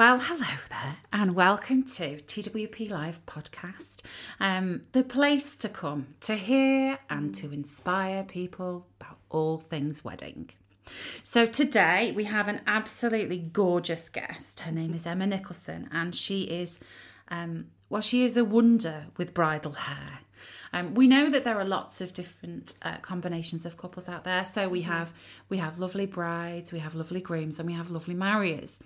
Well, hello there, and welcome to TWP Live podcast, um, the place to come to hear and to inspire people about all things wedding. So today we have an absolutely gorgeous guest. Her name is Emma Nicholson, and she is, um, well, she is a wonder with bridal hair. Um, we know that there are lots of different uh, combinations of couples out there. So we have we have lovely brides, we have lovely grooms, and we have lovely marriers.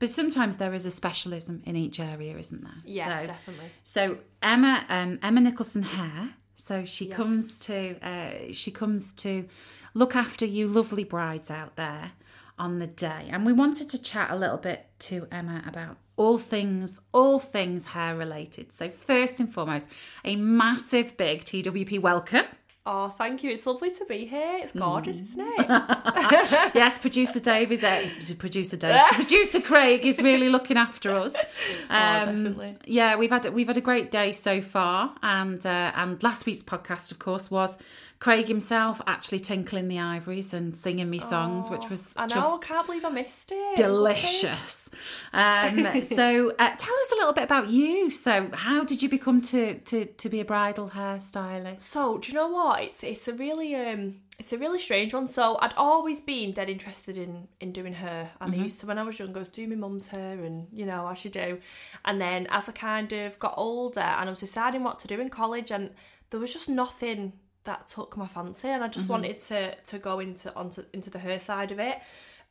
But sometimes there is a specialism in each area, isn't there? Yeah, so, definitely. So Emma, um, Emma Nicholson Hair. So she comes to uh, she comes to look after you lovely brides out there on the day, and we wanted to chat a little bit to Emma about all things all things hair related. So first and foremost, a massive big TWP welcome. Oh, thank you. It's lovely to be here. It's gorgeous, Mm. isn't it? yes, producer Dave is uh, producer Dave. producer Craig is really looking after us. Um, definitely. Yeah, we've had we've had a great day so far, and uh, and last week's podcast, of course, was Craig himself actually tinkling the ivories and singing me songs, which was I know. just I can't believe I missed it. delicious. Um, so, uh, tell us a little bit about you. So, how did you become to to to be a bridal hairstylist? So, do you know what? It's it's a really um it's a really strange one. So, I'd always been dead interested in in doing hair, and I used to when I was younger, I was doing my mum's hair, and you know I should do. And then as I kind of got older, and I was deciding what to do in college, and there was just nothing that took my fancy, and I just wanted to to go into onto into the hair side of it.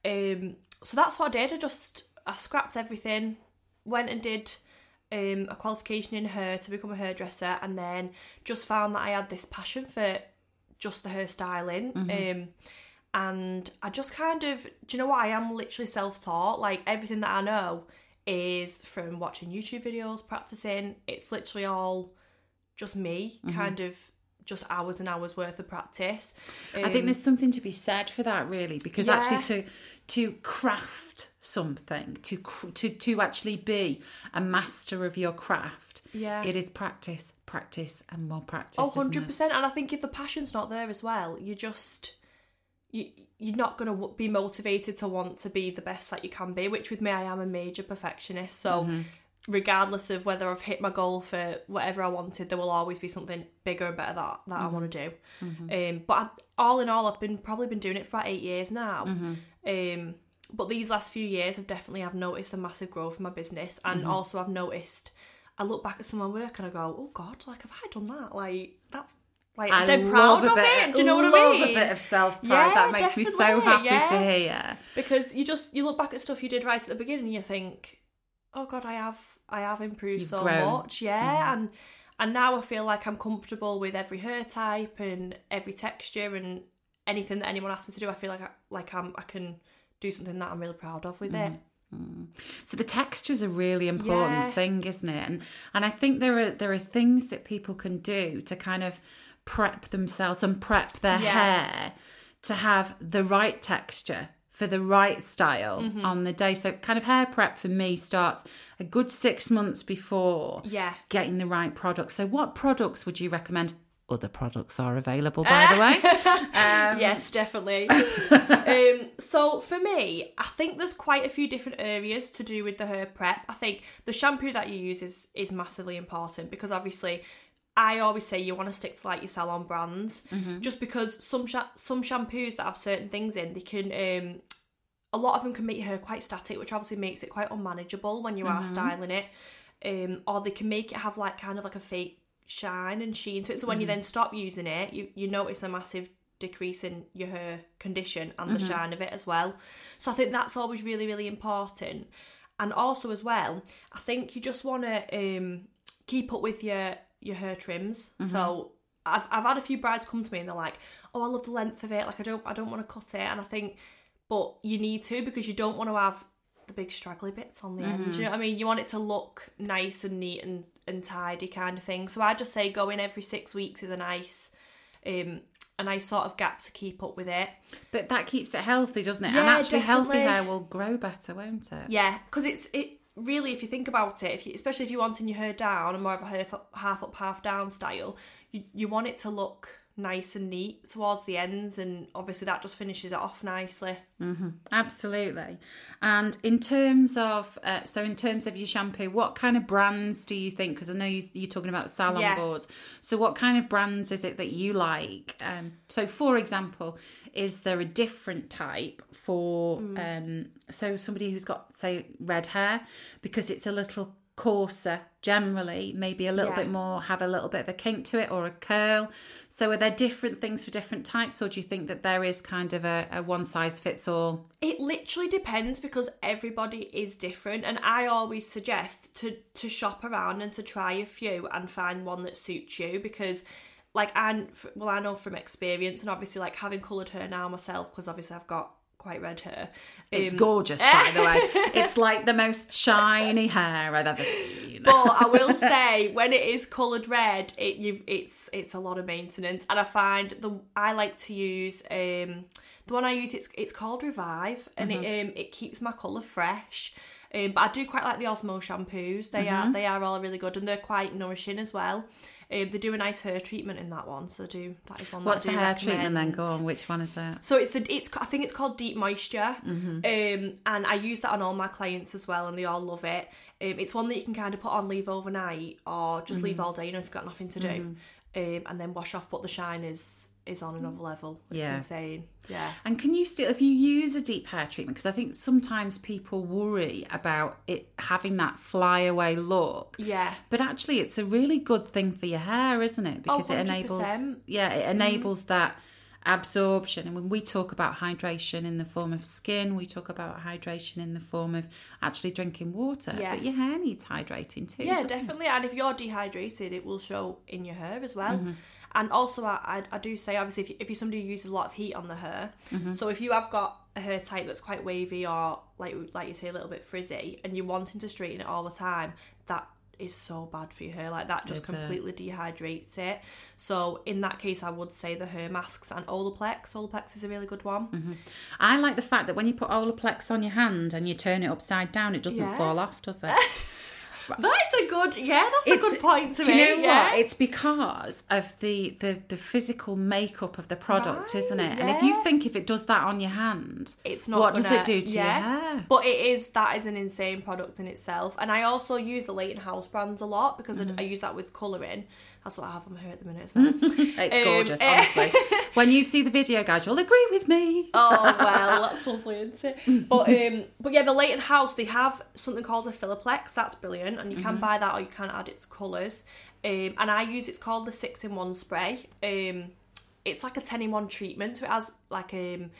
Um, so that's what I did. I just I scrapped everything, went and did um, a qualification in hair to become a hairdresser, and then just found that I had this passion for just the hairstyling. Um, and I just kind of, do you know what? I am literally self taught. Like everything that I know is from watching YouTube videos, practicing. It's literally all just me, kind of just hours and hours worth of practice. I think there's something to be said for that, really, because Yeah. actually to to craft something, to to to actually be a master of your craft, Yeah. it is practice, practice, and more practice. Oh, 100 percent. And I think if the passion's not there as well, you just you you're not gonna be motivated to want to be the best that you can be. Which with me, I am a major perfectionist. So Mm-hmm. Regardless of whether I've hit my goal for whatever I wanted, there will always be something bigger and better that that I Mm-hmm. want to do. Um, but I, all in all, I've been probably been doing it for about eight years now. Mm-hmm. Um, but these last few years, I've definitely have noticed a massive growth in my business, and Mm-hmm. also I've noticed. I look back at some of my work and I go, "Oh God, like have I done that? Like that's like I'm I love proud of it. Do you know what I love mean? a bit of self pride. Yeah, that makes me so definitely, happy to hear. because you just you look back at stuff you did right at the beginning and you think oh god i have i have improved You've so grown. Mm-hmm. much yeah and and now i feel like i'm comfortable with every hair type and every texture and anything that anyone asks me to do i feel like I, like i'm i can do something that i'm really proud of with it So the texture's a really important Yeah. thing, isn't it? And and I think there are there are things that people can do to kind of prep themselves and prep their Yeah. hair to have the right texture for the right style Mm-hmm. on the day. So kind of hair prep for me starts a good six months before yeah getting the right products. So what products would you recommend? Other products are available, by the way. Um, yes, definitely. um, so for me, I think there's quite a few different areas to do with the hair prep. I think the shampoo that you use is is massively important because obviously. I always say you want to stick to like your salon brands, just because some sha- some shampoos that have certain things in, they can um, a lot of them can make your hair quite static, which obviously makes it quite unmanageable when you are styling it. Um, or they can make it have like kind of like a fake shine and sheen to it. So when you then stop using it, you, you notice a massive decrease in your hair condition and the shine of it as well. So I think that's always really, really important. And also as well, I think you just want to um, keep up with your your hair trims. So I've I've had a few brides come to me and they're like, "Oh, I love the length of it. Like I don't I don't want to cut it." And I think, but you need to because you don't want to have the big straggly bits on the end. Do you know what I mean? You want it to look nice and neat and, and tidy kind of thing. So I just say go in every six weeks is a nice um a nice sort of gap to keep up with it. But that keeps it healthy, doesn't it? and Yeah, actually, healthy hair will grow better, won't it? Yeah, because it's it really if you think about it, if you, especially if you're wanting your hair down and more of a half up, half down style, you you want it to look nice and neat towards the ends, and obviously that just finishes it off nicely. Absolutely. And in terms of, uh, so in terms of your shampoo, what kind of brands do you think? Because I know you, you're talking about salon Yeah. boards. So what kind of brands is it that you like? Um, so for example, is there a different type for, um, so somebody who's got, say, red hair, because it's a little coarser generally, maybe a little Yeah. bit more, have a little bit of a kink to it or a curl. So are there different things for different types, or do you think that there is kind of a, a one size fits all? It literally depends because everybody is different, and I always suggest to to shop around and to try a few and find one that suits you because. Like and well, I know from experience, and obviously, like having coloured hair now myself, because obviously I've got quite red hair. It's Um, gorgeous, by the way. It's like the most shiny hair I've ever seen. but I will say when it is coloured red, it you it's it's a lot of maintenance, and I find the I like to use um the one I use it's it's called Revive, and it um it keeps my colour fresh. Um, but I do quite like the Osmo shampoos. They are they are all really good, and they're quite nourishing as well. Um, they do a nice hair treatment in that one, so do that is one. What's that I love. What's the hair treatment then? Go on, which one is that? So it's the it's I think it's called Deep Moisture, Mm-hmm. um, and I use that on all my clients as well, and they all love it. Um, it's one that you can kind of put on, leave overnight, or just Mm-hmm. leave all day. You know, if you've got nothing to do, um, and then wash off. But the shine is is on another level. It's Yeah. insane. Yeah, And can you still, if you use a deep hair treatment, because I think sometimes people worry about it having that flyaway look. yeah. But actually, it's a really good thing for your hair, isn't it? Oh, Because it enables, yeah, it enables that absorption. And when we talk about hydration in the form of skin, we talk about hydration in the form of actually drinking water. Yeah. But your hair needs hydrating too. Yeah, doesn't it? definitely. And if you're dehydrated, it will show in your hair as well. Mm-hmm. And also, I, I, I do say, obviously, if, you, if you're somebody who uses a lot of heat on the hair, Mm-hmm. so if you have got a hair type that's quite wavy or, like like you say, a little bit frizzy, and you're wanting to straighten it all the time, that is so bad for your hair. Like, that just Is it? completely dehydrates it. So, in that case, I would say the hair masks and Olaplex. Olaplex is a really good one. Mm-hmm. I like the fact that when you put Olaplex on your hand and you turn it upside down, it doesn't Yeah. fall off, does it? That's a good, yeah, that's a good point to Do make. you know yeah. what? It's because of the, the the physical makeup of the product, Right, isn't it? And if you think if it does that on your hand, it's not what does gonna- it do to you? yeah. your hair? But it is that is an insane product in itself, and I also use the Leighton House brands a lot because Mm-hmm. I, I use that with colouring. That's what I have on my hair at the minute as well. It's Um, gorgeous, eh. honestly. when you see the video, guys, you'll agree with me. oh well, that's lovely, isn't it? But um, but yeah, the Leighton House they have something called a Philiplex. That's brilliant, and you Mm-hmm. can buy that or you can add it to colours. Um, and I use it's called the six in one spray. Um, it's like a ten in one treatment, so it has like um,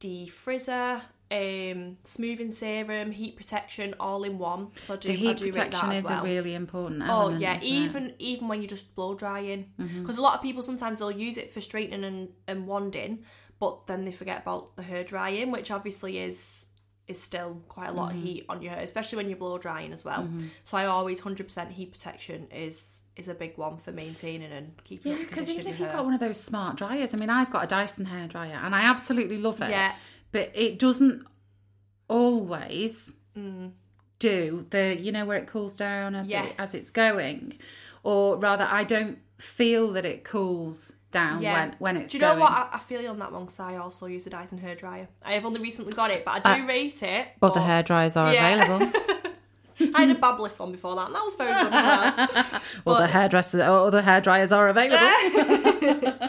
defrizzer, um, smoothing serum, heat protection, all in one. So I do The heat do protection that is well. a really important Oh yeah, isn't it? even even when you're just blow drying, Mm-hmm. because a lot of people sometimes they'll use it for straightening and, and wanding, but then they forget about the hair drying, which obviously is is still quite a lot Mm-hmm. of heat on your hair, especially when you're blow drying as well. So I always hundred percent heat protection is is a big one for maintaining and keeping. Yeah, because even if you've got one of those smart dryers, I mean, I've got a Dyson hair dryer and I absolutely love it. Yeah. But it doesn't always Mm. do the, you know, where it cools down as, it, as it's going. Or rather, I don't feel that it cools down Yeah. when, when it's Do you know going. what? I, I feel you on that one because I also use a Dyson hair dryer. I have only recently got it, but I do rate it. But hair dryers are Yeah. available. I had a Babyliss one before that, and that was very good as well. Well, the hairdressers, other hair dryers are available.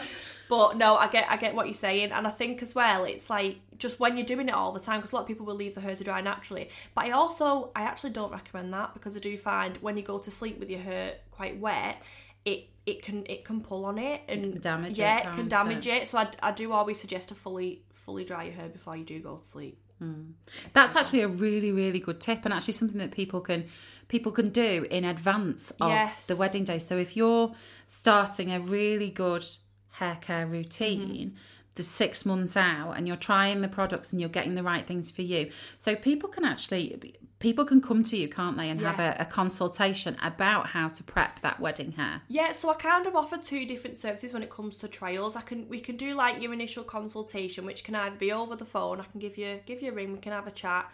But no, I get I get what you're saying, and I think as well, it's like just when you're doing it all the time, because a lot of people will leave the hair to dry naturally. But I also I actually don't recommend that because I do find when you go to sleep with your hair quite wet, it it can it can pull on it and can damage it, yeah, it, can't can damage it. So I, I do always suggest to fully fully dry your hair before you do go to sleep. Hmm. That's actually a really, really good tip, and actually something that people can people can do in advance of Yes. the wedding day. So if you're starting a really good hair care routine. Mm-hmm. The six months out, and you're trying the products and you're getting the right things for you. So people can actually, people can come to you, can't they, and have a, a consultation about how to prep that wedding hair. Yeah, so I kind of offer two different services when it comes to trials. I can we can do like your initial consultation, which can either be over the phone. I can give you give you a ring, we can have a chat,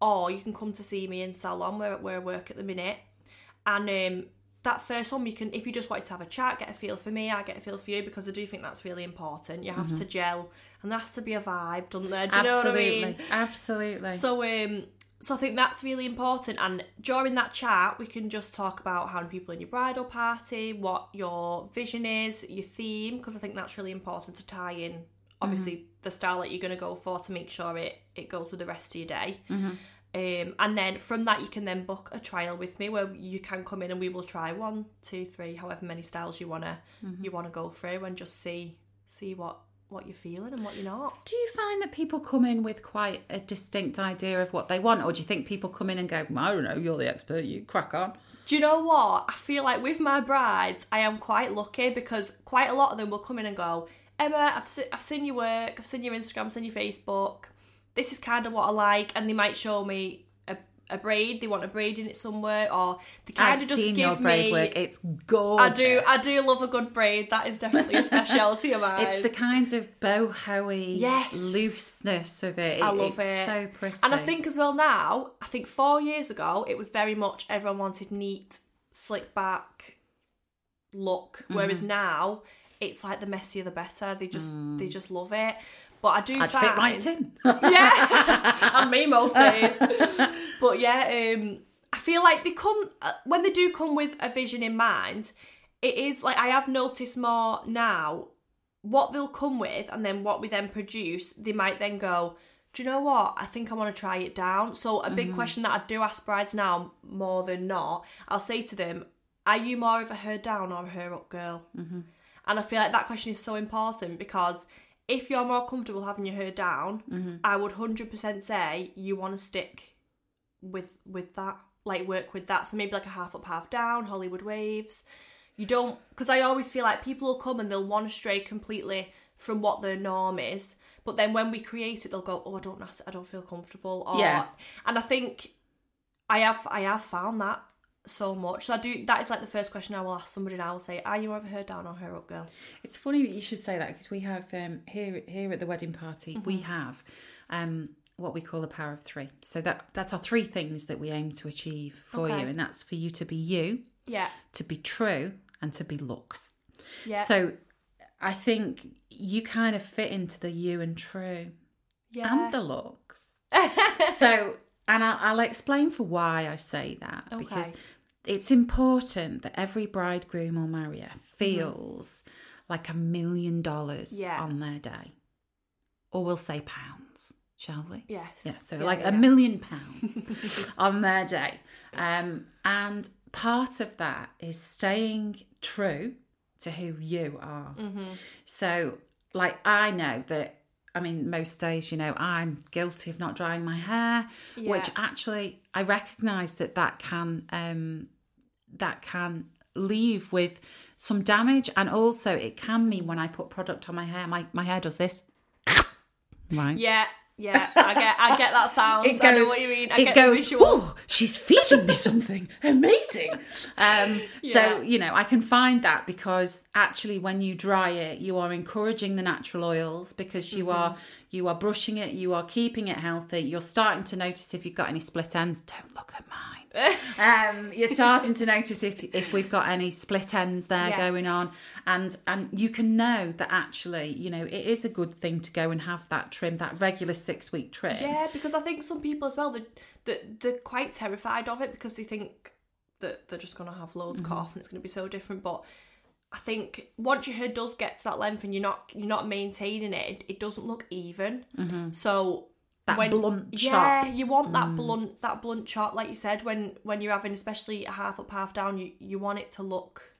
or you can come to see me in salon where where I work at the minute. And um, that first one you can if you just wanted to have a chat get a feel for me i get a feel for you because i do think that's really important you have Mm-hmm. to gel and there has to be a vibe doesn't there do you know what i mean absolutely. so um so I think that's really important and during that chat we can just talk about how many people in your bridal party, what your vision is, your theme because I think that's really important to tie in obviously the style that you're going to go for to make sure it it goes with the rest of your day. Um, and then from that you can then book a trial with me where you can come in and we will try one, two, three, however many styles you wanna you wanna go through and just see see what what you're feeling and what you're not. Do you find that people come in with quite a distinct idea of what they want, or do you think people come in and go, "I don't know, you're the expert, you crack on"? Do you know what? I feel like with my brides, I am quite lucky because quite a lot of them will come in and go, Emma, I've, se- I've seen your work, I've seen your Instagram, I've seen your Facebook. This is kind of what I like. And they might show me a, a braid, they want a braid in it somewhere, or they kind I've of just seen give your braid me. work; it's gorgeous. I do, I do love a good braid. That is definitely a specialty of mine. It's the kind of boho-y Yes. looseness of it. I love it's it. So pretty. And I think as well now, I think four years ago, it was very much everyone wanted neat, slick back look. Whereas Mm-hmm. now, it's like the messier the better. They just they just love it. But I do. I'd find fit right in. yeah, and me most days. But yeah, um, I feel like they come uh, when they do come with a vision in mind. It is like I have noticed more now what they'll come with, and then what we then produce. They might then go. Do you know what? I think I want to try it down. So a big question that I do ask brides now more than not, I'll say to them, "Are you more of a her down or a her up girl?" Mm-hmm. And I feel like that question is so important because if you're more comfortable having your hair down, mm-hmm. I would hundred percent say you want to stick with with that, like work with that. So maybe like a half up, half down, Hollywood waves. You don't because I always feel like people will come and they'll want to stray completely from what their norm is, but then when we create it, they'll go, "Oh, I don't, I don't feel comfortable." Or, Yeah. and I think I have I have found that so much. So I do. That is like the first question I will ask somebody. and I will say, "Are you of her down or her up girl?" It's funny that you should say that because we have um, here here at the wedding party we Mm-hmm. have um, what we call the power of three. So that that's our three things that we aim to achieve for Okay. you, and that's for you to be you, Yeah, to be true, and to be looks. yeah, So I think you kind of fit into the you and true yeah. and the looks. so, and I'll, I'll explain for why I say that because it's important that every bridegroom or marrier feels like a million dollars Yeah. on their day, or we'll say pounds, shall we? yes. Yeah, so Yeah, like yeah, a million pounds on their day. Um, and part of that is staying true to who you are. Mm-hmm. So, like, I know that, I mean, most days, you know, I'm guilty of not drying my hair, which actually I recognize that that can, um, that can leave with some damage. And also it can mean when I put product on my hair my, my hair does this. Right. Yeah, yeah. I get, I get that sound. it I know goes- what you mean. I it get goes. "Oh, she's feeding me something amazing. Um, Yeah. So, you know, I can find that because actually when you dry it, you are encouraging the natural oils because you Mm-hmm. are you are brushing it, you are keeping it healthy. You're starting to notice if you've got any split ends. Don't look at mine. um, you're starting to notice if if we've got any split ends there Yes. going on and and you can know that actually you know it is a good thing to go and have that trim that regular six week trim Yeah, because I think some people as well, they that they're quite terrified of it because they think that they're just gonna have loads Mm-hmm. cut off and it's gonna be so different. But I think once your hair does get to that length and you're not you're not maintaining it, it, doesn't look even. So Mm-hmm. That blunt yeah, chop. Mm. you want that blunt that blunt chop, like you said, when when you're having especially a half up, half down, you you want it to look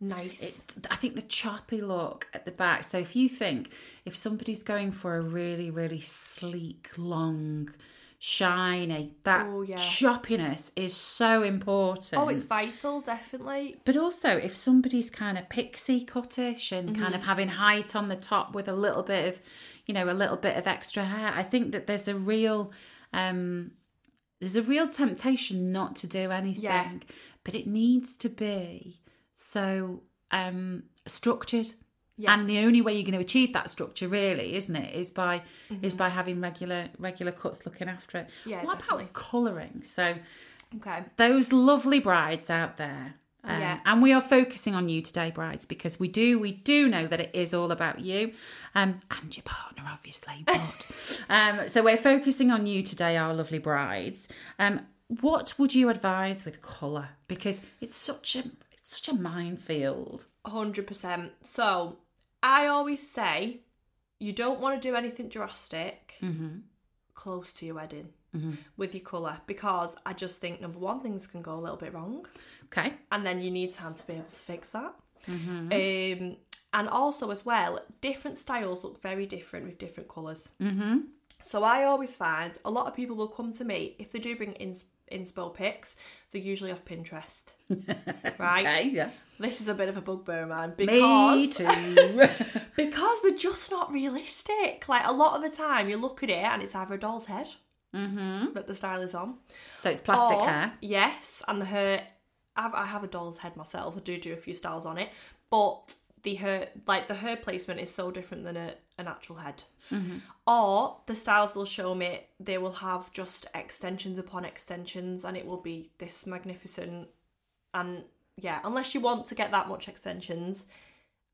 nice. I think the choppy look at the back. So if you think if somebody's going for a really, really sleek, long, shiny, that Oh, yeah. choppiness is so important. oh, it's vital, definitely. but also if somebody's kind of pixie cuttish and kind Mm-hmm. of having height on the top with a little bit of, you know, a little bit of extra hair, I think that there's a real um there's a real temptation not to do anything, yeah. but it needs to be so um structured. And the only way you're going to achieve that structure, really, isn't it, is by is by having regular regular cuts looking after it. Mm-hmm. Yeah, what definitely. about colouring? So Okay. those lovely brides out there Um, Yeah. And we are focusing on you today, brides, because we do we do know that it is all about you, um, and your partner, obviously. But um, so we're focusing on you today, our lovely brides. Um, what would you advise with colour? Because it's such a such a minefield. hundred percent. So I always say you don't want to do anything drastic close to your wedding with your colour because I just think number one things can go a little bit wrong Okay. and then you need time to be able to fix that. Um, and also as well, different styles look very different with different colours. Mm-hmm. So I always find a lot of people will come to me if they do bring in inspo pics. They're usually off Pinterest, right? Okay. Yeah. This is a bit of a bugbear of mine Me because too. because they're just not realistic. Like a lot of the time, you look at it and it's either a doll's head mm-hmm. that the style is on, so it's plastic or- hair. Yes, and the hair. I've, I have a doll's head myself. I do do a few styles on it, but the hair, like the hair placement, is so different than a, a natural head. Or the styles they'll show me, they will have just extensions upon extensions, and it will be this magnificent. And yeah, unless you want to get that much extensions,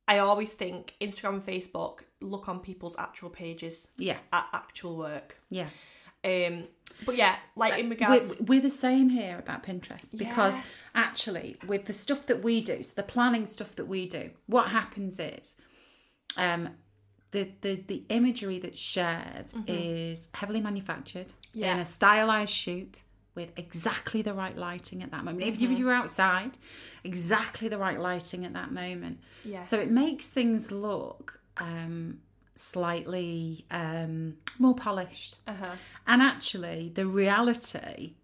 I always think Instagram and Facebook look on people's actual pages Yeah. at actual work. Yeah. Um, but yeah, like in regards, We're, we're the same here about Pinterest because Yeah. actually, with the stuff that we do, so the planning stuff that we do, what happens is, um, the the the imagery that's shared is heavily manufactured Mm-hmm. Yeah. in a stylized shoot with exactly the right lighting at that moment. If Mm-hmm. you're outside, exactly the right lighting at that moment. Yes. So it makes things look um, slightly um, more polished. uh-huh. And actually, the reality,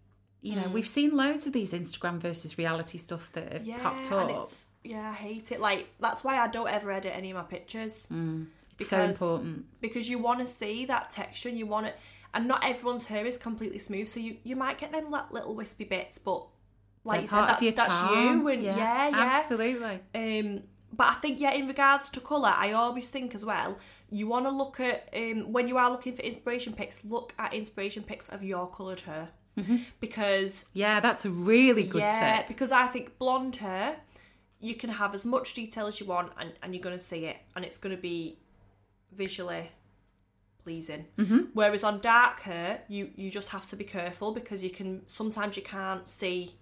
you Mm. know, we've seen loads of these Instagram versus reality stuff that have yeah, popped and up. it's yeah, I hate it. Like that's why I don't ever edit any of my pictures so because important. because you want to see that texture and you want it, and not everyone's hair is completely smooth, so you you might get them like little wispy bits, but like They're you said, that's, that's charm. you, and yeah, yeah. absolutely. Um, but I think yeah, in regards to colour, I always think as well, you want to look at um when you are looking for inspiration pics, look at inspiration pics of your coloured hair. Because Yeah, that's a really good yeah, tip. because I think blonde hair, you can have as much detail as you want, and, and you're going to see it, and it's going to be visually pleasing. Mm-hmm. Whereas on dark hair, you you just have to be careful because you can sometimes you can't see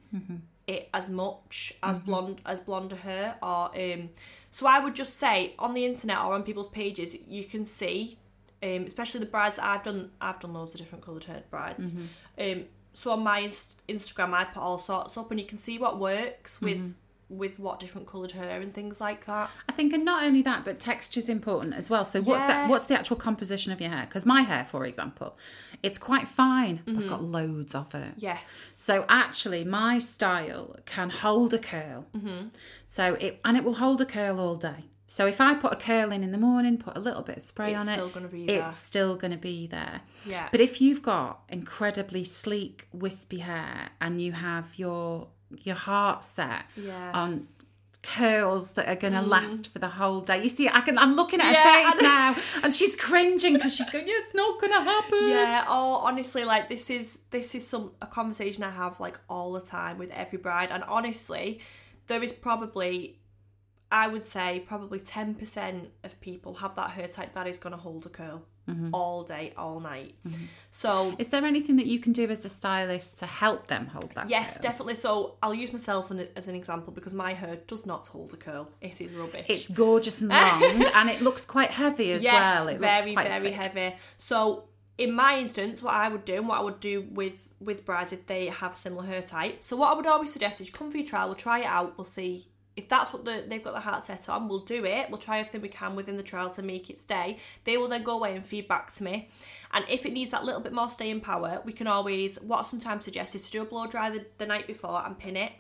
it as much as blonde as blonde hair, or um. So I would just say on the internet or on people's pages, you can see. Um, especially the brides that I've done, I've done loads of different coloured haired brides. Um, so on my inst- Instagram, I put all sorts up, and you can see what works with with what different coloured hair and things like that. I think, and not only that, but texture is important as well. So, what's Yeah. that? What's the actual composition of your hair? Because my hair, for example, it's quite fine. Mm-hmm. I've got loads of it. Yes. So actually, my style can hold a curl. Mm-hmm. So it and it will hold a curl all day. So if I put a curl in in the morning, put a little bit of spray It's on it, still gonna be it's there. still going to be there. Yeah. But if you've got incredibly sleek, wispy hair and you have your your heart set Yeah. on curls that are going to mm. last for the whole day. You see, I can. I'm looking at her Yeah, I face now, and she's cringing because she's going, "Yeah, it's not going to happen." Yeah, oh honestly, like this is this is some a conversation I have like all the time with every bride, and honestly, there is probably, I would say, probably ten percent of people have that hair type that is going to hold a curl Mm-hmm. all day, all night. Mm-hmm. So Is there anything that you can do as a stylist to help them hold that? yes, curl? definitely. So I'll use myself as an example because my hair does not hold a curl. It is rubbish. It's gorgeous and long, and it looks quite heavy as yes, well. It looks very very thick. heavy. So in my instance, what I would do and what I would do with with brides if they have similar hair type. So what I would always suggest is come for your trial, we'll try it out, we'll see if that's what the, they've got the heart set on, we'll do it. We'll try everything we can within the trial to make it stay. They will then go away and feed back to me. And if it needs that little bit more staying power, we can always, what I sometimes suggest is to do a blow dry the, the night before and pin it.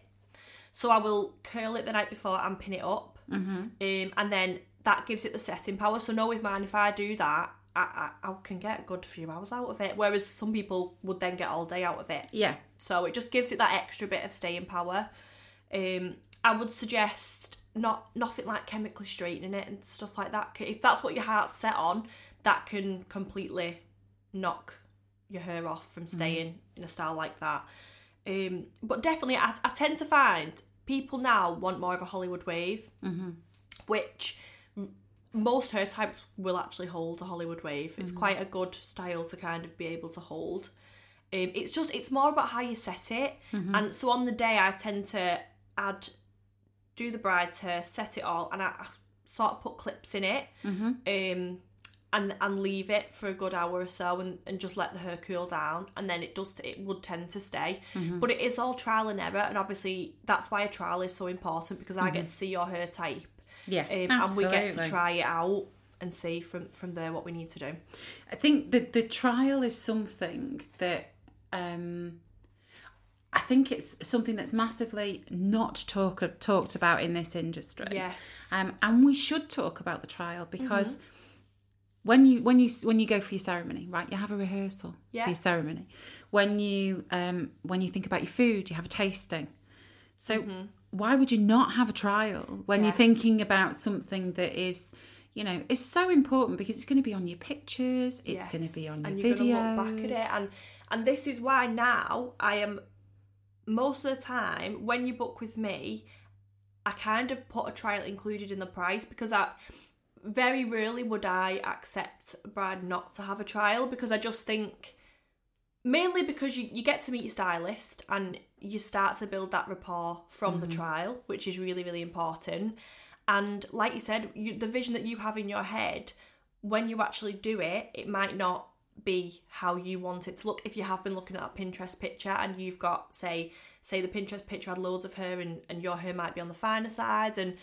So I will curl it the night before and pin it up. Mm-hmm. Um, and then that gives it the setting power. So know with mine, if I do that, I, I, I can get a good few hours out of it. Whereas some people would then get all day out of it. Yeah, So it just gives it that extra bit of staying power. Um, I would suggest not nothing like chemically straightening it and stuff like that. If that's what your heart's set on, that can completely knock your hair off from staying in a style like that. Um, but definitely, I, I tend to find people now want more of a Hollywood wave, which most hair types will actually hold a Hollywood wave. It's quite a good style to kind of be able to hold. Um, it's just it's more about how you set it, and so on the day I tend to add, do the bride's hair, set it all, and I, I sort of put clips in it, um, and and leave it for a good hour or so, and, and just let the hair cool down, and then it does it would tend to stay, but it is all trial and error, and obviously that's why a trial is so important because I get to see your hair type, Yeah, um, and we get to try it out and see from from there what we need to do. I think the the trial is something that um, I think it's something that's massively not talk, talked about in this industry. Yes. Um, and we should talk about the trial because when you when you when you go for your ceremony, right, you have a rehearsal Yeah. for your ceremony. When you um, when you think about your food, you have a tasting. So why would you not have a trial when you're thinking about something that is, you know, is so important because it's going to be on your pictures, it's going to be on your and videos. you're gonna look back at it and and this is why now I am most of the time when you book with me I kind of put a trial included in the price because I very rarely would I accept a bride not to have a trial because I just think mainly because you, you get to meet your stylist and you start to build that rapport from the mm-hmm. trial which is really really important. And like you said you, the vision that you have in your head when you actually do it it might not be how you want it to look if you have been looking at a pinterest picture and you've got say say the pinterest picture had loads of hair and, and your hair might be on the finer sides and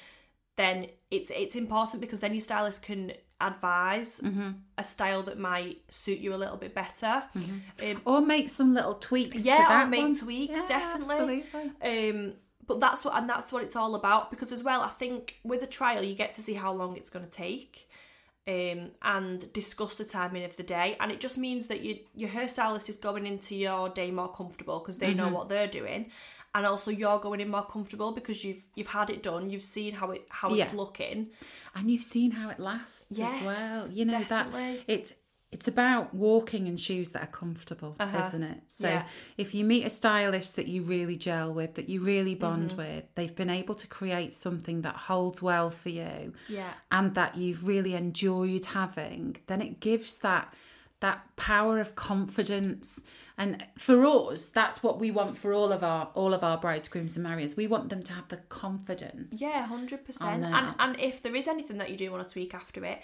then it's it's important because then your stylist can advise Mm-hmm. a style that might suit you a little bit better um, or make some little tweaks. yeah, to or that make one. tweaks, Yeah, definitely. absolutely. Um, but that's what and that's what it's all about because as well, I think with a trial you get to see how long it's going to take, um, and discuss the timing of the day, and it just means that you, your hairstylist is going into your day more comfortable because they Mm-hmm. know what they're doing, and also you're going in more comfortable because you've you've had it done, you've seen how it how it's looking. and you've seen how it lasts Yes, as well. You know definitely. that it's it's about walking in shoes that are comfortable, isn't it? So Uh-huh. Yeah. if you meet a stylist that you really gel with, that you really bond Mm-hmm. with, they've been able to create something that holds well for you, Yeah. and that you've really enjoyed having, then it gives that that power of confidence. And for us, that's what we want for all of our all of our brides, grooms, and marriers. We want them to have the confidence. Yeah, hundred percent. And and if there is anything that you do want to tweak after it,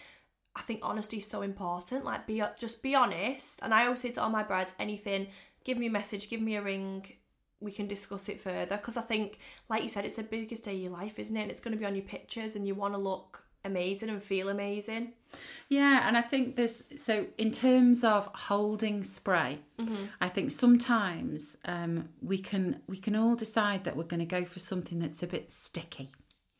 I think honesty is so important. Like be just be honest. And I always say to all my brides, anything, give me a message, give me a ring. We can discuss it further because I think, like you said, it's the biggest day of your life, isn't it? And it's going to be on your pictures, and you want to look amazing and feel amazing. Yeah, and I think there's so in terms of holding spray, Mm-hmm. I think sometimes um, we can we can all decide that we're going to go for something that's a bit sticky.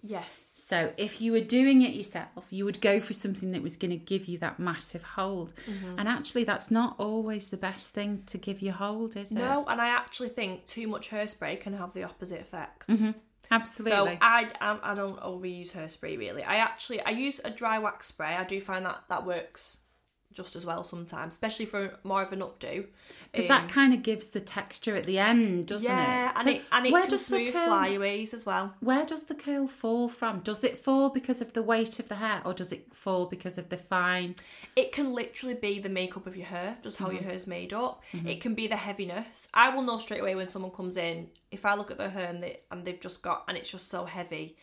Yes. So if you were doing it yourself, you would go for something that was going to give you that massive hold. Mm-hmm. And actually, that's not always the best thing to give you hold, is it? No, and I actually think too much hairspray can have the opposite effect. absolutely. So I um, I don't overuse hairspray really. I actually I use a dry wax spray. I do find that that works just as well sometimes, especially for more of an updo. because Um, that kind of gives the texture at the end, doesn't yeah, it? and So it and it where can does the smooth curl- flyaways as well. Where does the curl fall from? Does it fall because of the weight of the hair, or does it fall because of the fine? It can literally be the makeup of your hair, just how Mm-hmm. your hair's made up. It can be the heaviness. I will know straight away when someone comes in if I look at their hair and, they, and they've just got and it's just so heavy,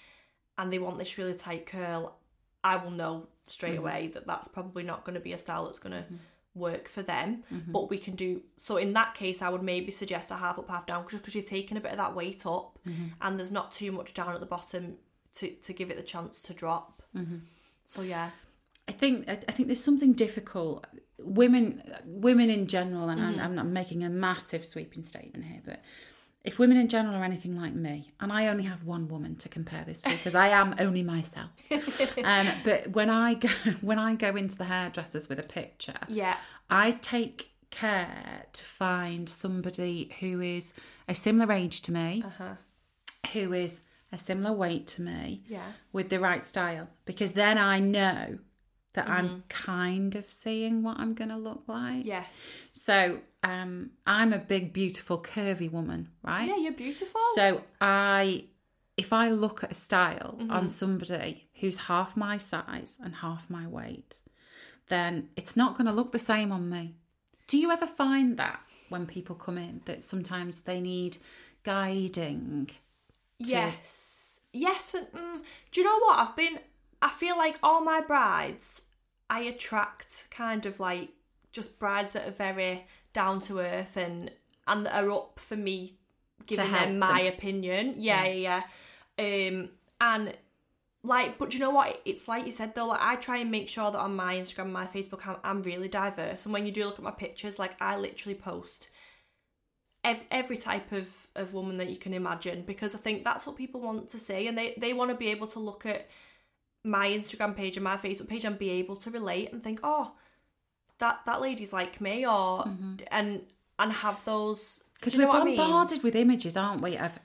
and they want this really tight curl. I will know straight Mm-hmm. away that that's probably not going to be a style that's going to work for them. Mm-hmm. But we can do so. In that case, I would maybe suggest a half up, half down, just because you're taking a bit of that weight up, Mm-hmm. and there's not too much down at the bottom to to give it the chance to drop. Mm-hmm. So yeah. I think I think there's something difficult. Women, women in general, and Mm-hmm. I'm, I'm not making a massive sweeping statement here, but if women in general are anything like me, and I only have one woman to compare this to because I am only myself. um, but when I go when I go into the hairdressers with a picture, Yeah. I take care to find somebody who is a similar age to me, Uh-huh. who is a similar weight to me, Yeah. with the right style, because then I know that Mm-hmm. I'm kind of seeing what I'm going to look like. Yes. So um, I'm a big, beautiful, curvy woman, right? Yeah, you're beautiful. So I if I look at a style Mm-hmm. on somebody who's half my size and half my weight, then it's not going to look the same on me. Do you ever find that when people come in that sometimes they need guiding? Yes. Yes. And, mm, do you know what? I've been, I feel like all my brides, I attract kind of like just brides that are very down to earth and, and that are up for me giving them my them. opinion. Yeah, yeah, yeah. Um, and like, but you know what? It's like you said though. Like, I try and make sure that on my Instagram, my Facebook, I'm, I'm really diverse. And when you do look at my pictures, like I literally post every, every type of, of woman that you can imagine because I think that's what people want to see and they, they want to be able to look at my Instagram page and my Facebook page and be able to relate and think, oh, that that lady's like me or mm-hmm. and and have those Because we're what I mean? bombarded with images, aren't we, of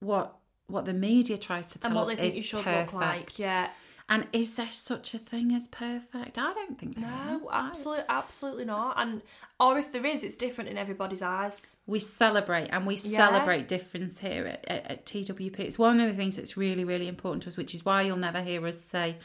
what what the media tries to tell and what us they think is you should perfect. look like. Yeah. And is there such a thing as perfect? I don't think there is. No, I- absolutely absolutely not. And or if there is, it's different in everybody's eyes. we celebrate and we celebrate difference here at, at, at TWP. It's one of the things that's really, really important to us, which is why you'll never hear us say,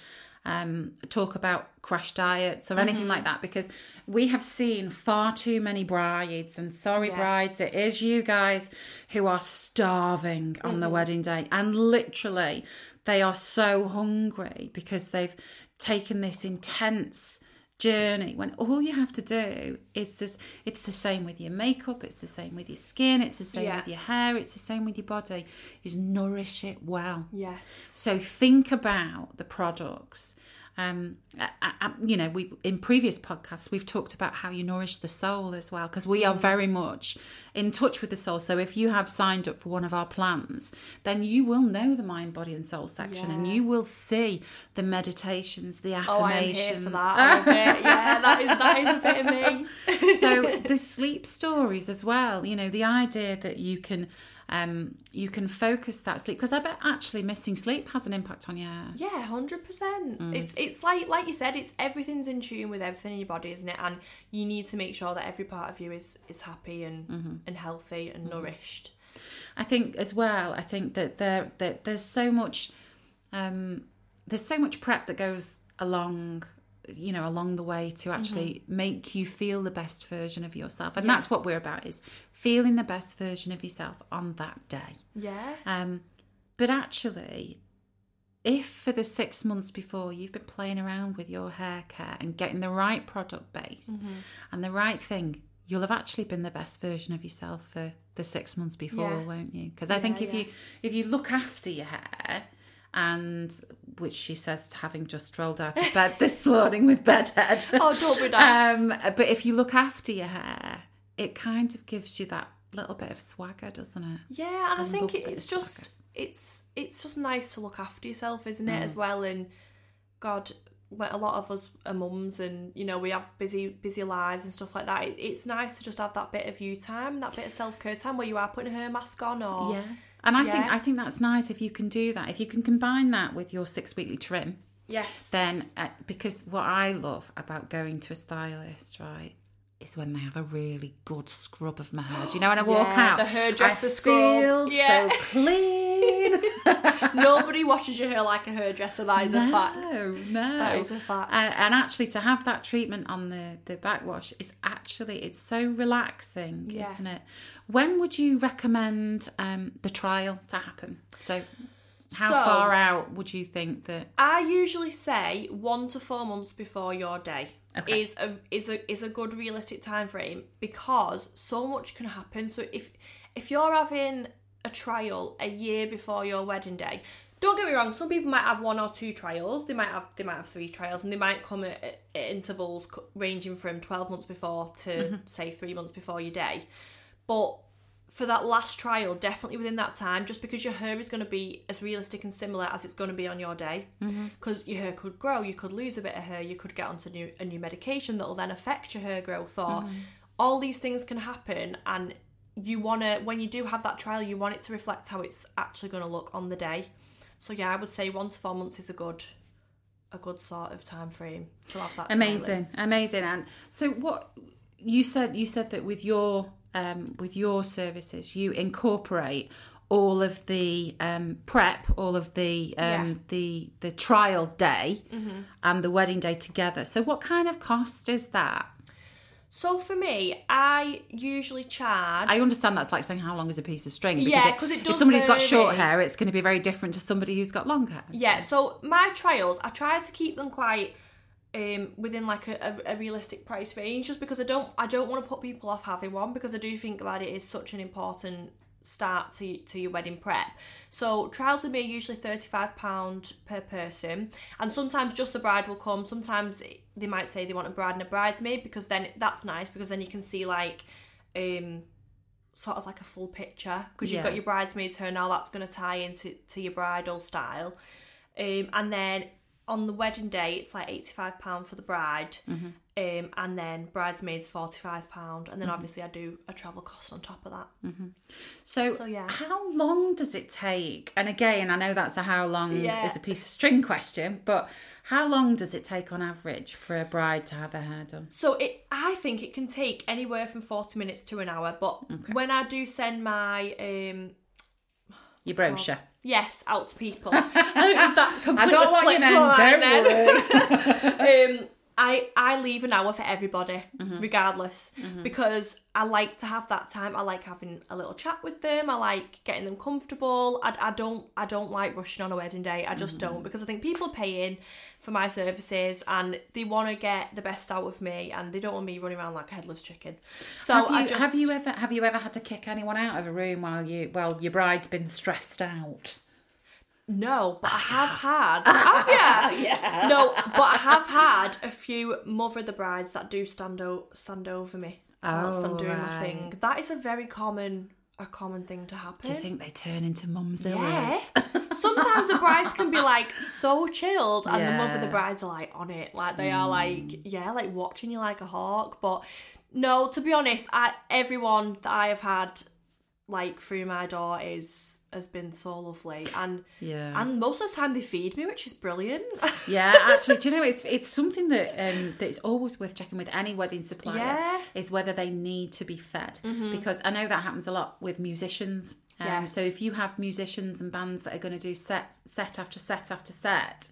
um, talk about crash diets or anything Mm-hmm. like that, because we have seen far too many brides, and sorry, Yes. brides, it is you guys who are starving on Mm-hmm. the wedding day, and literally they are so hungry because they've taken this intense journey when all you have to do is just it's the same with your makeup it's the same with your skin it's the same Yeah. with your hair it's the same with your body is nourish it well yeah so think about the products um you know we in previous podcasts we've talked about how you nourish the soul as well because we are very much in touch with the soul so if you have signed up for one of our plans then you will know the mind body and soul section and you will see the meditations the Oh, affirmations here for that. I love it. Yeah, that is that is a bit of me. so the sleep stories as well you know the idea that you can um you can focus that sleep because i bet actually missing sleep has an impact on your Yeah, hundred percent. Mm. It's it's like like you said, it's everything's in tune with everything in your body, isn't it? And you need to make sure that every part of you is is happy and Mm-hmm. and healthy and nourished. I think as well. I think that there that there's so much um, there's so much prep that goes along you know along the way to actually make you feel the best version of yourself and that's what we're about is feeling the best version of yourself on that day Yeah. um, but actually if for the six months before you've been playing around with your hair care and getting the right product base and the right thing, you'll have actually been the best version of yourself for the six months before, Yeah. won't you? Because I think if yeah. you if you look after your hair and which she says having just rolled out of bed this morning with bedhead. Oh, don't be daft. um, but if you look after your hair, it kind of gives you that little bit of swagger, doesn't it? Yeah, and I, I think it, it's just it's it's just nice to look after yourself, isn't it? Mm. As well, and God, a lot of us are mums, and you know we have busy busy lives and stuff like that. It, it's nice to just have that bit of you time, that bit of self care time where you are putting her mask on, or Yeah. And I think I think that's nice if you can do that. If you can combine that with your six weekly trim, yes, then uh, because what I love about going to a stylist, right, is when they have a really good scrub of my hair. Do you know when I walk Yeah, out, the hairdresser I scrub. feel Yeah. so clean. nobody washes your hair like a hairdresser. That is a fact. No, no. That is a fact. Uh, and actually, to have that treatment on the the backwash is actually it's so relaxing, Yeah. isn't it? When would you recommend um, the trial to happen? So, how So- far out would you think that? I usually say one to four months before your day Okay. is a is a is a good realistic time frame because so much can happen. So if if you're having a trial a year before your wedding day, don't get me wrong. Some people might have one or two trials. They might have they might have three trials, and they might come at, at intervals ranging from twelve months before to mm-hmm. say three months before your day. But for that last trial, definitely within that time, just because your hair is going to be as realistic and similar as it's going to be on your day. Mm-hmm. Because your hair could grow, you could lose a bit of hair, you could get onto new, a new medication that will then affect your hair growth, or mm-hmm. all these things can happen. And you want to, when you do have that trial, you want it to reflect how it's actually going to look on the day. So yeah, I would say one to four months is a good, a good sort of time frame to have that. Amazing, amazing. And so, what you said, you said that with your um, with your services, you incorporate all of the um, prep, all of the um, Yeah. the the trial day Mm-hmm. and the wedding day together. So, what kind of cost is that? So for me, I usually charge. I understand that's like saying how long is a piece of string. Yeah, 'cause it if does somebody's got short hair, it's going to be very different to somebody who's got long hair. Yeah, so my trials, I try to keep them quite um, within like a, a, a realistic price range, just because I don't I don't want to put people off having one because I do think that it is such an important start to to your wedding prep. So trials with me are usually thirty five pound per person, and sometimes just the bride will come. Sometimes they might say they want a bride and a bridesmaid because then that's nice because then you can see like. um sort of like a full picture because you've got your bridesmaids hair now that's going to tie into to your bridal style um, and then on the wedding day it's like 85 pound for the bride Mm-hmm. Um, and then bridesmaids 45 pound and then obviously I do a travel cost on top of that So, So, yeah. how long does it take? And again, I know that's a how long Yeah. is a piece of string question, but how long does it take on average for a bride to have her hair done? So it, I think it can take anywhere from forty minutes to an hour. But when I do send my um, Your brochure. yes out to people, that I completely got what you meant, don't worry. um, I I leave an hour for everybody, Mm-hmm. regardless, because I like to have that time. I like having a little chat with them. I like getting them comfortable. I, I don't I don't like rushing on a wedding day. I just Mm-hmm. don't because I think people are paying for my services and they want to get the best out of me and they don't want me running around like a headless chicken. So have you just have you ever have you ever had to kick anyone out of a room while you while your bride's been stressed out? No, but I have had. Have you? yeah. No, but I have had a few mother of the brides that do stand o- stand over me whilst Oh, I'm doing my thing. That is a very common a common thing to happen. Do you think they turn into mums yeah. Sometimes the brides can be like so chilled, and the mother of the brides are like on it, like they are mm. like yeah, like watching you like a hawk. But no, to be honest, I everyone that I have had like through my door is has been so lovely, and Yeah. and most of the time they feed me, which is brilliant. Yeah, actually, do you know it's it's something that um that is always worth checking with any wedding supplier Yeah. Mm-hmm. is whether they need to be fed because I know that happens a lot with musicians. Um, Yeah. So if you have musicians and bands that are going to do set set after set after set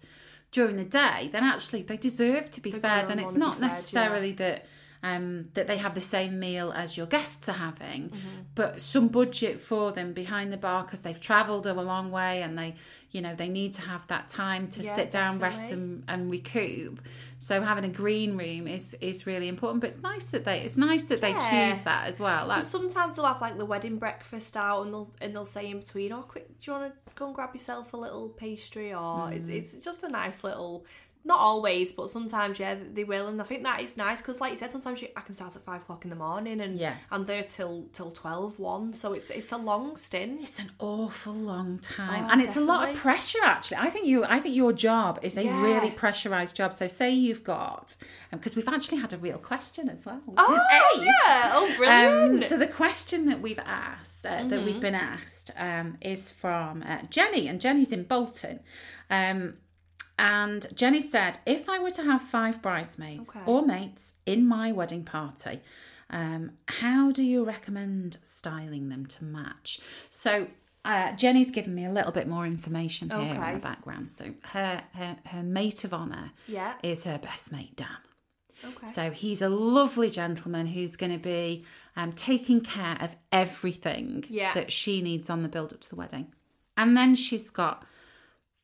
during the day, then actually they deserve to be fed, gonna and it's not fed, necessarily that. Um, that they have the same meal as your guests are having, Mm-hmm. but some budget for them behind the bar because they've travelled a long way and they, you know, they need to have that time to Yeah, sit down, rest definitely. and, and recoup. So having a green room is is really important. But it's nice that they it's nice that they choose that as well. Sometimes they'll have like the wedding breakfast out, and they'll and they'll say in between, "Oh, quick, do you want to go and grab yourself a little pastry?" Or it's Mm. it's just a nice little. Not always, but sometimes, yeah, they will, and I think that is nice because, like you said, sometimes you, I can start at five o'clock in the morning, and Yeah. I'm there till till 12, 1, so it's it's a long stint. it's an awful long time, Oh, and it's a lot of pressure. Actually, I think you I think your job is a Yeah. really pressurized job. So say you've got because we've actually had a real question as well. Oh yeah, oh Um, brilliant! so the question that we've asked, uh, that Mm-hmm. we've been asked, um, is from uh, Jenny, and Jenny's in Bolton. Um, and Jenny said, if I were to have five bridesmaids Okay. or mates in my wedding party, um, how do you recommend styling them to match? So. Uh, Jenny's given me a little bit more information here Okay. her background. So her, her her mate of honour yeah, is her best mate Dan. okay, So he's a lovely gentleman who's going to be um, taking care of everything Yeah. that she needs on the build up to the wedding. And then she's got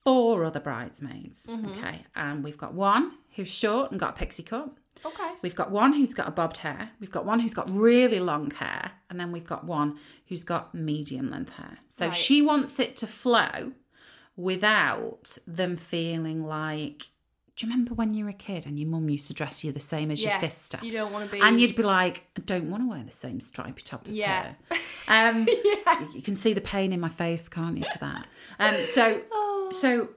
four other bridesmaids. Mm-hmm. Okay. And we've got one who's short and got a pixie cut. okay, We've got one who's got a bobbed hair. We've got one who's got really long hair. And then we've got one who's got medium length hair. So Right. she wants it to flow without them feeling like. Do you remember when you were a kid and your mum used to dress you the same as your sister? you don't want to be, And you'd be like, I don't want to wear the same stripy top as Yeah. her. Um, You can see the pain in my face, can't you, for that? Um, so, Oh. so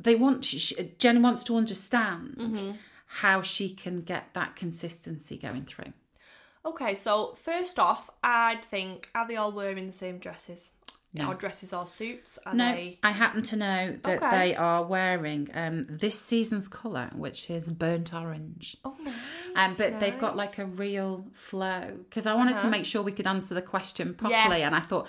they want sh Jen wants to understand Mm-hmm. how she can get that consistency going through. Okay, so first off, I'd think are they all wearing the same dresses? No. Or dresses or suits? Are No, they I happen to know that Okay. they are wearing um, this season's colour, which is burnt orange. Oh nice. Um, but they've got like a real flow because I wanted to Uh-huh. make sure we could answer the question properly, and I thought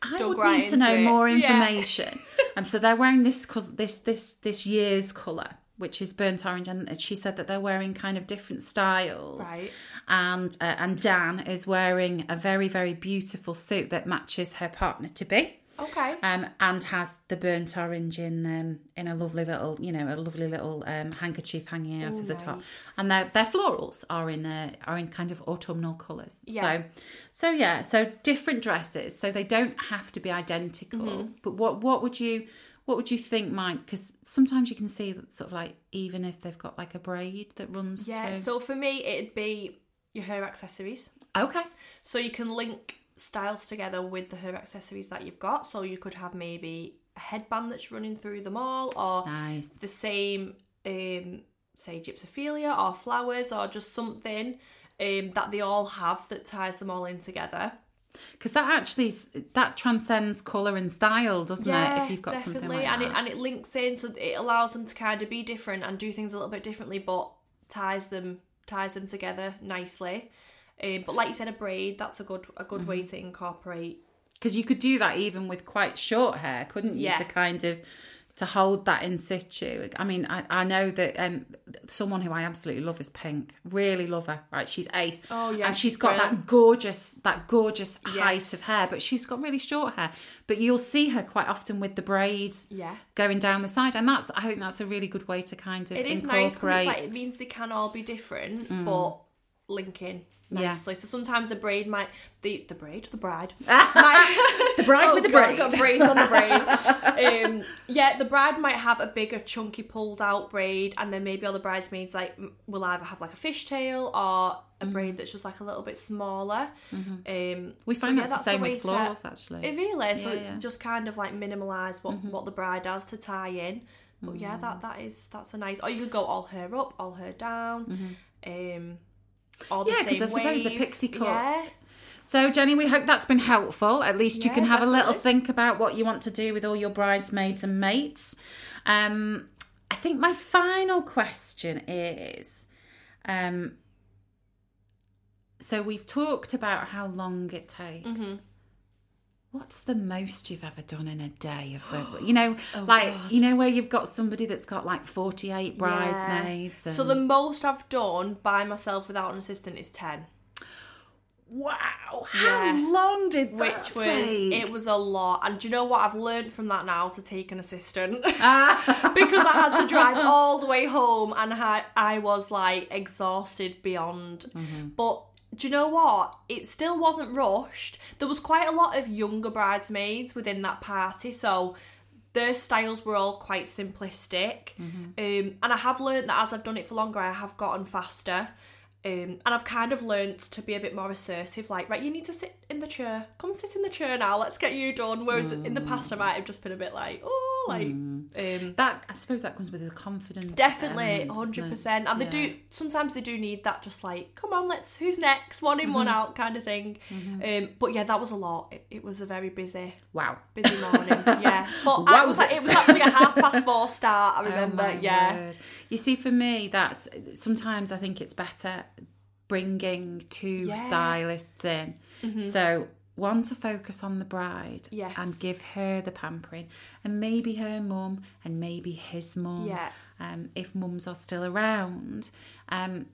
I dug would right need to know it. more Yeah. information. um, so they're wearing this this this this year's color, which is burnt orange, and she said that they're wearing kind of different styles. Right. And uh, and Dan is wearing a very very beautiful suit that matches her partner to be. Okay. Um, and has the burnt orange in um, in a lovely little, you know, a lovely little um, handkerchief hanging out Ooh, of the top, and their their florals are in uh, are in kind of autumnal colours. Yeah. So, so yeah, so different dresses, so they don't have to be identical. Mm-hmm. But what what would you what would you think might? Because sometimes you can see that sort of like even if they've got like a braid that runs. yeah. through. So for me, it'd be your hair accessories. okay. So you can link styles together with the hair accessories that you've got. So you could have maybe a headband that's running through them all, or Nice. the same, um, say gypsophilia or flowers, or just something um, that they all have that ties them all in together. Because that actually that transcends colour and style, doesn't it? If you've got definitely, something like and that. it and it links in, so it allows them to kind of be different and do things a little bit differently, but ties them ties them together nicely. Um, but like you said, a braid that's a good a good way Mm-hmm. to incorporate. because you could do that even with quite short hair, couldn't you? Yeah. To kind of to hold that in situ. I mean, I, I know that um, someone who I absolutely love is Pink. Really love her. Right, she's ace. Oh, yeah, and she's got brilliant. that gorgeous that gorgeous height of hair, but she's got really short hair. But you'll see her quite often with the braid Yeah. going down the side, and that's I think that's a really good way to kind of It is nice because like it means they can all be different, but linking Yeah. So sometimes the braid might the the braid the bride the bride Oh, with the God, braid. got braids on the braid. um, yeah, the bride might have a bigger, chunky, pulled out braid, and then maybe all the bridesmaids like will either have like a fishtail or a braid that's just like a little bit smaller. Um, Mm-hmm. We so find yeah, that's the same with to- actually. It really. So Yeah, it. Mm-hmm. just kind of like minimalise what what the bride has to tie in. But yeah, Mm. that that is that's a nice. Or you could go all hair up, all hair down. Um, all the. Yeah, same I suppose a pixie cut Yeah, So, Jenny, we hope that's been helpful. At least you Yeah, can have a little think about what you want to do with all your bridesmaids and mates. Um, I think my final question is um, so we've talked about how long it takes. Mm-hmm. What's the most you've ever done in a day of the, you know, Oh, like you know where you've got somebody that's got like forty eight bridesmaids. So and- the most I've done by myself without an assistant is ten. wow, how Yeah. long did that which was take? it was a lot and do you know what i've learned from that now to take an assistant Ah. because i had to drive all the way home and I, I was like exhausted beyond Mm-hmm. but do you know what? It still wasn't rushed. There was quite a lot of younger bridesmaids within that party so their styles were all quite simplistic. Mm-hmm. um, and i have learned that as i've done it for longer i have gotten faster um, and I've kind of learnt to be a bit more assertive, like, right, you need to sit in the chair. Come sit in the chair now. Let's get you done. Whereas in the past, I might have just been a bit like, oh, like, um, That I suppose that comes with the confidence. definitely, hundred percent. And they Yeah. do sometimes they do need that, just like, come on, let's who's next, one in, Mm-hmm. one out, kind of thing. Um, but yeah, that was a lot. It, it was a very busy, Wow. busy morning. yeah, but I was like, it was actually a half past four start. I remember. Oh yeah, word. You see, for me, that's sometimes I think it's better bringing two Yeah. Mm-hmm. stylists in. So one to focus on the bride Yes. and give her the pampering, and maybe her mum and maybe his mum. Yeah. Um, if mums are still around. Um,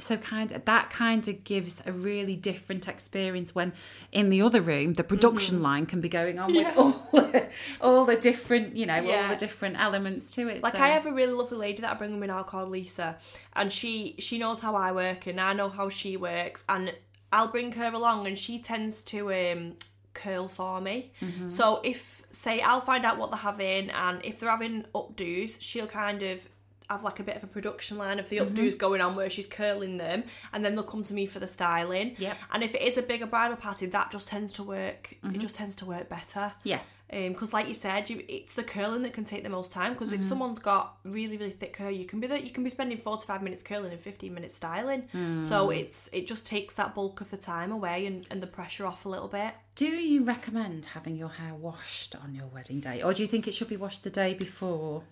so kind of that kind of gives a really different experience when in the other room the production line can be going on with all the, all the different you know all the different elements to it Like so. I have a really lovely lady that I bring with me now called Lisa, and she she knows how I work and I know how she works, and I'll bring her along, and she tends to um curl for me. So if say I'll find out what they're having, and if they're having updos, she'll kind of have like a bit of a production line of the updos going on where she's curling them and then they'll come to me for the styling Yeah. and if it is a bigger bridal party that just tends to work it just tends to work better yeah because like you said you, it's the curling that can take the most time because Mm-hmm. if someone's got really really thick hair you can be that you can be spending 45 minutes curling and 15 minutes styling Mm. so it's it just takes that bulk of the time away and, and the pressure off a little bit Do you recommend having your hair washed on your wedding day, or do you think it should be washed the day before?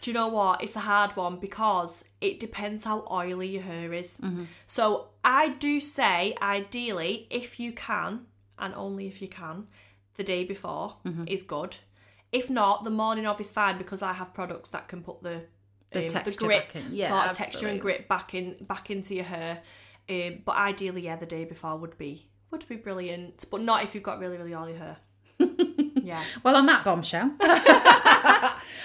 Do you know what it's a hard one because it depends how oily your hair is Mm-hmm. so i do say ideally if you can and only if you can the day before Mm-hmm. is good. If not, the morning of is fine because I have products that can put the The um, the grit. Yeah, sort of texture and grit back in back into your hair. Um, but ideally, yeah, the day before would be would be brilliant. But not if you've got really really oily hair. Yeah, Well, on that bombshell,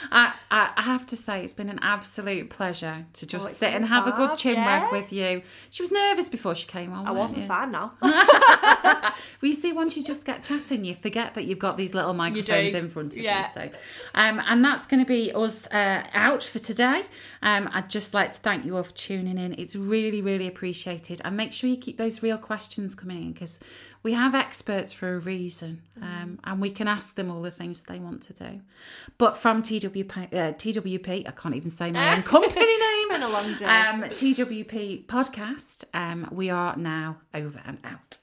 I, I, I have to say it's been an absolute pleasure to just Oh, sit and have a good fab, chin yeah. wag with you. She was nervous before she came on. I wasn't you? fine now. Well, you see, once you just get chatting, you forget that you've got these little microphones in front of Yeah. you. So, um, and that's going to be us uh, out for today. Um, I'd just like to thank you all for tuning in. It's really, really appreciated. And make sure you keep those real questions coming in because we have experts for a reason, um, and we can ask them all the things they want to do. But from TWP, uh, TWP, I can't even say my own company name. it's been a long day. Um, TWP podcast. Um, we are now over and out.